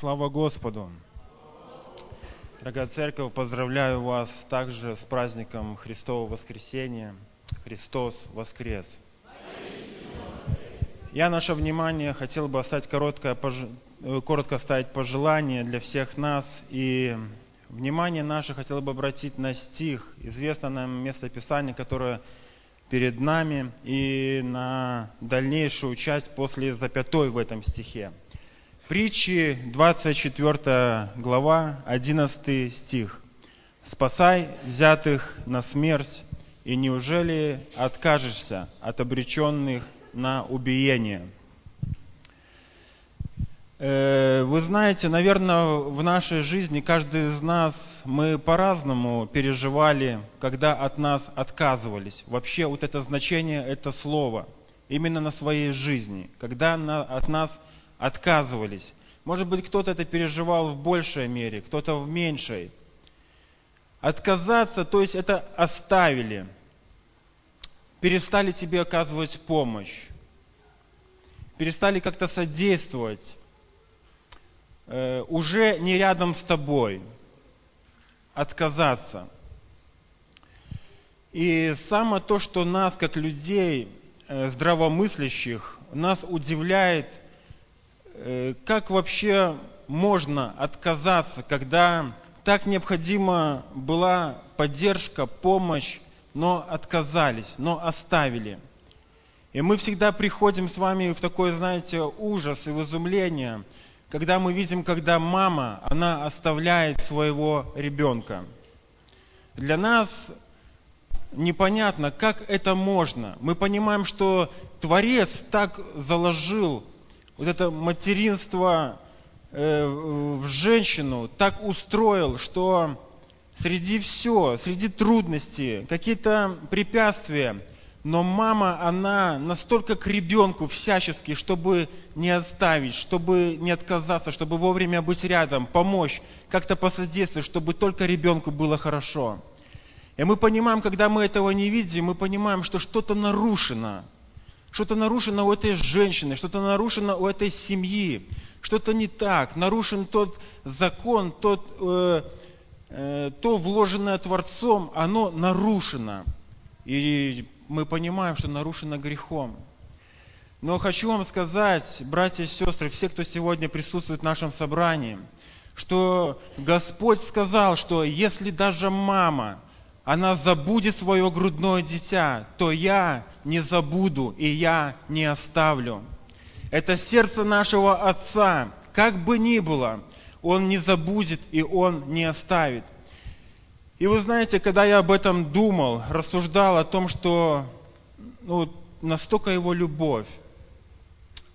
Слава Господу! Дорогая церковь, поздравляю вас также с праздником Христового воскресения. Христос воскрес! Я наше внимание хотел бы оставить короткое, э, коротко оставить пожелание для всех нас. И внимание наше хотел бы обратить на стих, известное нам местописание, которое перед нами, и на дальнейшую часть после запятой в этом стихе. Притчи, 24 глава, 11 стих. «Спасай взятых на смерть, и неужели откажешься от обреченных на убиение?» э, Вы знаете, наверное, в нашей жизни каждый из нас, мы по-разному переживали, когда от нас отказывались. Вообще вот это значение, это слово, именно на своей жизни, когда от нас. Может быть, кто-то это переживал в большей мере, кто-то в меньшей. Отказаться, то есть это оставили, перестали тебе оказывать помощь, перестали как-то содействовать, э, уже не рядом с тобой, отказаться. И самое то, что нас, как людей э, здравомыслящих, нас удивляет – как вообще можно отказаться, когда так необходима была поддержка, помощь, но отказались, но оставили. И мы всегда приходим с вами в такой, знаете, ужас и в когда мы видим, когда мама, она оставляет своего ребенка. Для нас непонятно, как это можно. Мы понимаем, что Творец так заложил вот это материнство э, в женщину так устроил, что среди все, среди трудностей, какие-то препятствия, но мама, она настолько к ребенку всячески, чтобы не оставить, чтобы не отказаться, чтобы вовремя быть рядом, помочь, как-то посодействовать, чтобы только ребенку было хорошо. И мы понимаем, когда мы этого не видим, мы понимаем, что что-то нарушено – что-то нарушено у этой женщины, что-то нарушено у этой семьи, что-то не так, нарушен тот закон, тот, э, э, то вложенное Творцом, оно нарушено. И мы понимаем, что нарушено грехом. Но хочу вам сказать, братья и сестры, все, кто сегодня присутствует в нашем собрании, что Господь сказал, что если даже мама она забудет свое грудное дитя, то я не забуду и я не оставлю. Это сердце нашего Отца, как бы ни было, Он не забудет и Он не оставит. И вы знаете, когда я об этом думал, рассуждал о том, что ну, настолько Его любовь,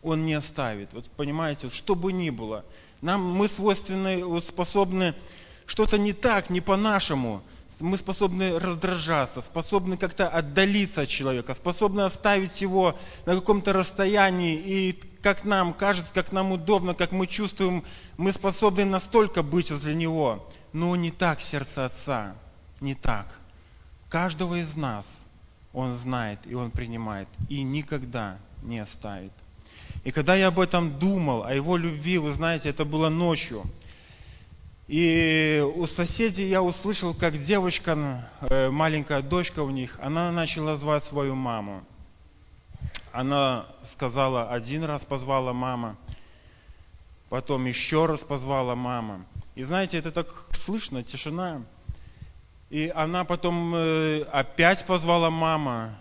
Он не оставит. Вот понимаете, что бы ни было, нам мы свойственны, вот способны что-то не так, не по-нашему, мы способны раздражаться, способны как-то отдалиться от человека, способны оставить его на каком-то расстоянии, и как нам кажется, как нам удобно, как мы чувствуем, мы способны настолько быть возле него. Но не так сердце Отца, не так. Каждого из нас Он знает и Он принимает, и никогда не оставит. И когда я об этом думал, о Его любви, вы знаете, это было ночью – и у соседей я услышал, как девочка, э, маленькая дочка у них, она начала звать свою маму. Она сказала, один раз позвала мама, потом еще раз позвала мама. И знаете, это так слышно, тишина. И она потом э, опять позвала мама.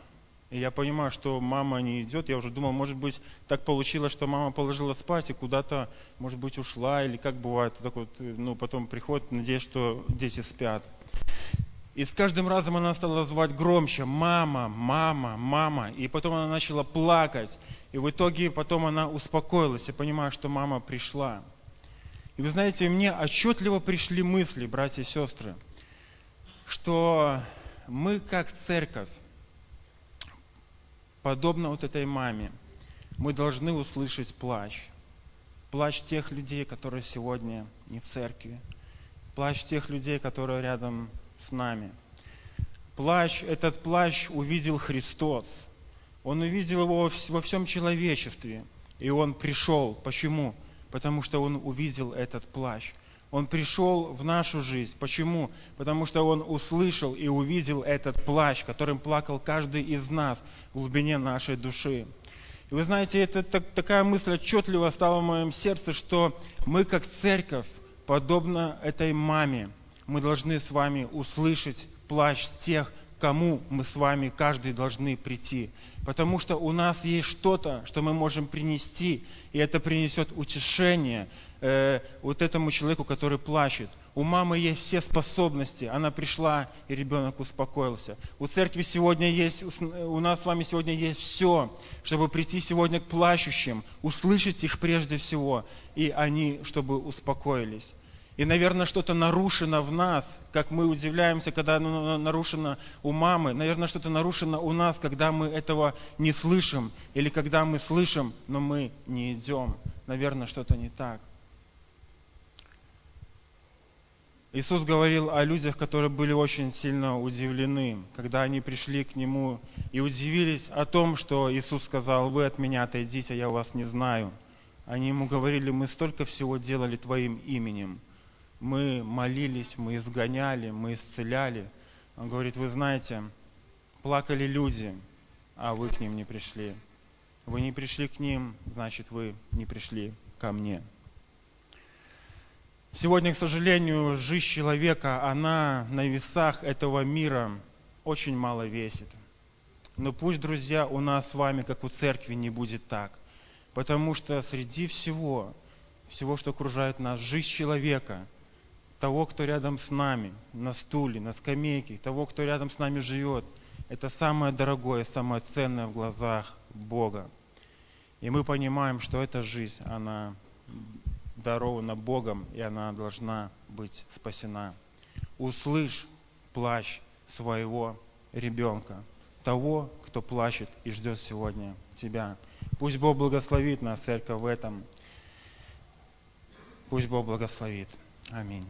И я понимаю, что мама не идет. Я уже думал, может быть, так получилось, что мама положила спать и куда-то, может быть, ушла, или как бывает, так вот, ну, потом приходит, надеюсь, что дети спят. И с каждым разом она стала звать громче «мама, мама, мама». И потом она начала плакать. И в итоге потом она успокоилась. Я понимаю, что мама пришла. И вы знаете, мне отчетливо пришли мысли, братья и сестры, что мы как церковь, подобно вот этой маме, мы должны услышать плач. Плач тех людей, которые сегодня не в церкви. Плач тех людей, которые рядом с нами. Плач, этот плач увидел Христос. Он увидел его во всем человечестве. И он пришел. Почему? потому что Он увидел этот плащ. Он пришел в нашу жизнь. Почему? Потому что Он услышал и увидел этот плащ, которым плакал каждый из нас в глубине нашей души. И вы знаете, это так, такая мысль отчетливо стала в моем сердце, что мы как церковь, подобно этой маме, мы должны с вами услышать плач тех, кому мы с вами каждый должны прийти. Потому что у нас есть что-то, что мы можем принести, и это принесет утешение э, вот этому человеку, который плачет. У мамы есть все способности, она пришла, и ребенок успокоился. У церкви сегодня есть, у нас с вами сегодня есть все, чтобы прийти сегодня к плачущим, услышать их прежде всего, и они, чтобы успокоились. И, наверное, что-то нарушено в нас, как мы удивляемся, когда оно нарушено у мамы. Наверное, что-то нарушено у нас, когда мы этого не слышим. Или когда мы слышим, но мы не идем. Наверное, что-то не так. Иисус говорил о людях, которые были очень сильно удивлены, когда они пришли к Нему и удивились о том, что Иисус сказал, вы от меня отойдите, я вас не знаю. Они Ему говорили, мы столько всего делали Твоим именем – мы молились, мы изгоняли, мы исцеляли. Он говорит, вы знаете, плакали люди, а вы к ним не пришли. Вы не пришли к ним, значит, вы не пришли ко мне. Сегодня, к сожалению, жизнь человека, она на весах этого мира очень мало весит. Но пусть, друзья, у нас с вами, как у церкви, не будет так. Потому что среди всего, всего, что окружает нас, жизнь человека, того, кто рядом с нами, на стуле, на скамейке, того, кто рядом с нами живет. Это самое дорогое, самое ценное в глазах Бога. И мы понимаем, что эта жизнь, она дарована Богом, и она должна быть спасена. Услышь плач своего ребенка, того, кто плачет и ждет сегодня тебя. Пусть Бог благословит нас, церковь, в этом. Пусть Бог благословит. Аминь.